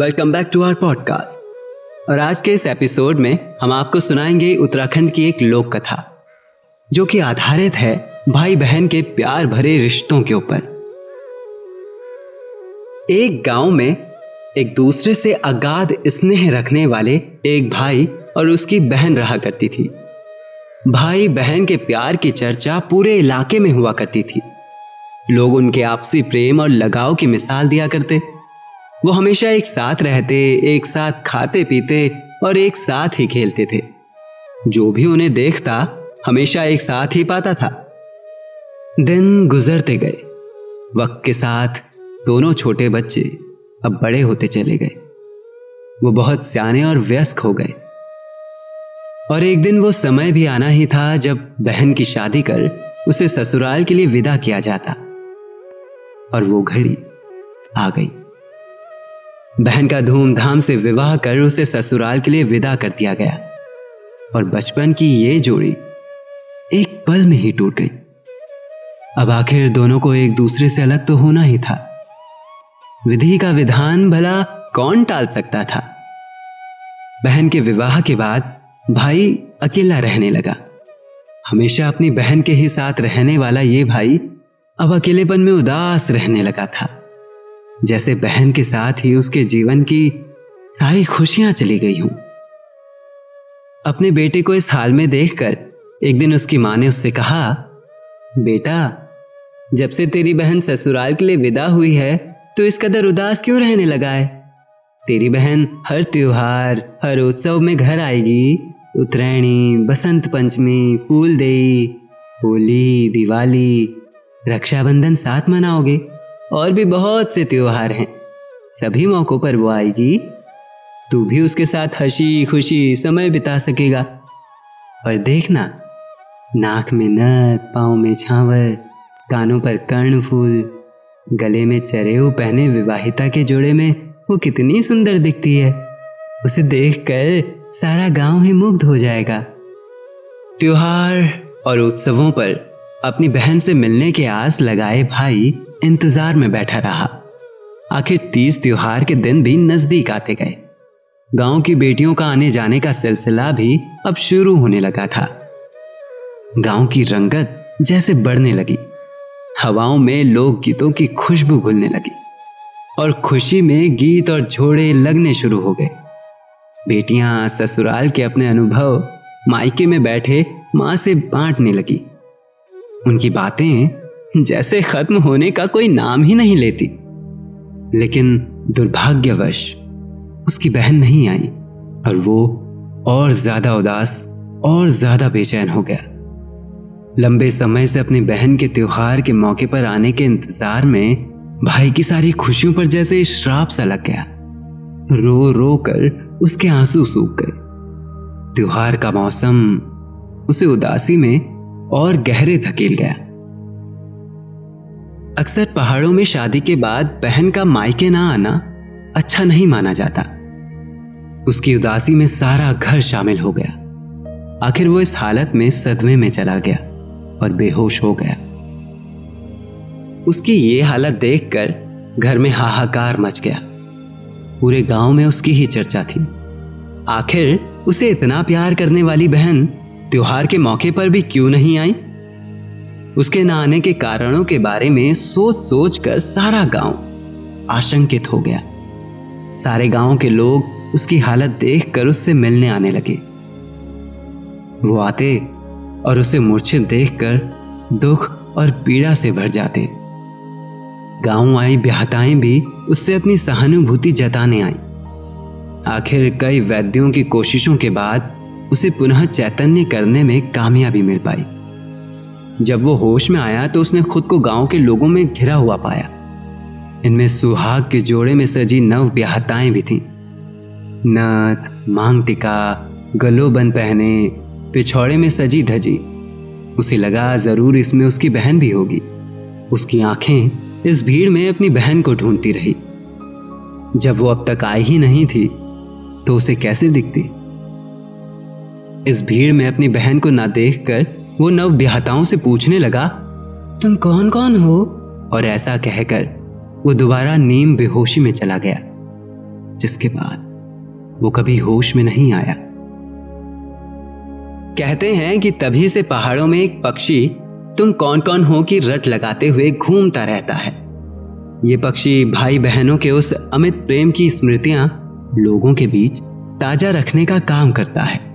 Welcome back to our podcast और आज के इस एपिसोड में हम आपको सुनाएँगे उत्तराखंड की एक लोक कथा, जो कि आधारित है भाई बहन के प्यार भरे रिश्तों के ऊपर। एक गाँव में एक दूसरे से अगाध स्नेह रखने वाले एक भाई और उसकी बहन रहा करती थी। भाई बहन के प्यार की चर्चा पूरे इलाके में हुआ करती थी। लोग उनके आपसी प्रेम और लगाव की मिसाल दिया करते। वो हमेशा एक साथ रहते, एक साथ खाते, पीते और एक साथ ही खेलते थे। जो भी उन्हें देखता, हमेशा एक साथ ही पाता था। दिन गुजरते गए। वक्त के साथ दोनों छोटे बच्चे अब बड़े होते चले गए। वो बहुत सियाने और व्यस्क हो गए। और एक दिन वो समय भी आना ही था जब बहन की शादी कर उसे ससुराल के लिए विदा किया जाता। और वो घड़ी आ गई। बहन का धूमधाम से विवाह कर उसे ससुराल के लिए विदा कर दिया गया। और बचपन की ये जोड़ी एक पल में ही टूट गई। अब आखिर दोनों को एक दूसरे से अलग तो होना ही था। विधि का विधान भला कौन टाल सकता था? बहन के विवाह के बाद भाई अकेला रहने लगा। हमेशा अपनी बहन के ही साथ रहने वाला ये भाई अब अकेलेपन में उदास रहने लगा था। जैसे बहन के साथ ही उसके जीवन की सारी खुशियाँ चली गई हूँ। अपने बेटे को इस हाल में देखकर एक दिन उसकी माँ ने उससे कहा, बेटा, जब से तेरी बहन ससुराल के लिए विदा हुई है तो इस कदर उदास क्यों रहने लगा है? तेरी बहन हर त्योहार, हर उत्सव में घर आएगी। उत्तरायणी, बसंत पंचमी, फूल देई, होली, दिवाली, रक्षाबंधन साथ मनाओगे। और भी बहुत से त्योहार हैं। सभी मौकों पर वो आएगी। तू भी उसके साथ हँसी खुशी समय बिता सकेगा। और देखना, नाक में नथ, पाँव में छावर, कानों पर कर्ण फूल, गले में चरेऊ पहने विवाहिता के जोड़े में वो कितनी सुंदर दिखती है। उसे देखकर सारा गाँव ही मुग्ध हो जाएगा। त्योहार और उत्सवों पर अपनी बहन से मिलने के आस लगाए भाई इंतज़ार में बैठा रहा। आखिर तीस त्योहार के दिन भी नज़दीक आते गए। गाँव की बेटियों का आने जाने का सिलसिला भी अब शुरू होने लगा था। गाँव की रंगत जैसे बढ़ने लगी। हवाओं में लोक गीतों की खुशबू घुलने लगी। और खुशी में गीत और झोड़े लगने शुरू हो गए। बेटियाँ, ससुराल के अपने अनुभव, मायके में बैठे माँ से बांटने लगी। उनकी बातें जैसे खत्म होने का कोई नाम ही नहीं लेती। लेकिन दुर्भाग्यवश, उसकी बहन नहीं आई और वो और ज़्यादा उदास और ज़्यादा बेचैन हो गया। लंबे समय से अपनी बहन के त्योहार के मौके पर आने के इंतज़ार में भाई की सारी खुशियों पर जैसे श्राप सा लग गया। रो रो कर उसके आँसू सूख गए। त्योहार का मौसम उसे उदासी में और गहरे धकेल गया। अक्सर पहाड़ों में शादी के बाद बहन का मायके ना आना अच्छा नहीं माना जाता। उसकी उदासी में सारा घर शामिल हो गया। आखिर वो इस हालत में सदमे में चला गया और बेहोश हो गया। उसकी ये हालत देखकर घर में हाहाकार मच गया। पूरे गाँव में उसकी ही चर्चा थी। आखिर उसे इतना प्यार करने वाली बहन त्योहार के मौके पर भी क्यों नहीं आई? उसके न आने के कारणों के बारे में सोच सोच कर सारा गाँव आशंकित हो गया। सारे गाँव के लोग उसकी हालत देखकर उससे मिलने आने लगे। वो आते और उसे मूर्छित देखकर दुख और पीड़ा से भर जाते। गाँव आई, ब्याहताएँ भी उससे अपनी सहानुभूति जताने आई। आखिर कई वैद्यों की कोशिशों के बाद उसे पुनः चैतन्य करने में कामयाबी मिल पाई। जब वो होश में आया तो उसने खुद को गाँव के लोगों में घिरा हुआ पाया। इनमें सुहाग के जोड़े में सजी नव ब्याहताएँ भी थीं। नथ मांग टिका गलो बन पहने, पिछौड़े में सजी धजी। उसे लगा ज़रूर इसमें उसकी बहन भी होगी। उसकी आँखें इस भीड़ में अपनी बहन को ढूंढती रही। जब वो अब तक आई ही नहीं थी तो उसे कैसे दिखती? इस भीड़ में अपनी बहन को ना देखकर वो नव ब्याहताओं से पूछने लगा, तुम कौन कौन हो? और ऐसा कहकर वो दोबारा नीम बेहोशी में चला गया, जिसके बाद वो कभी होश में नहीं आया। कहते हैं कि तभी से पहाड़ों में एक पक्षी तुम कौन कौन हो की रट लगाते हुए घूमता रहता है। ये पक्षी भाई बहनों के उस अमित प्रेम की स्मृतियाँ लोगों के बीच ताज़ा रखने का काम करता है।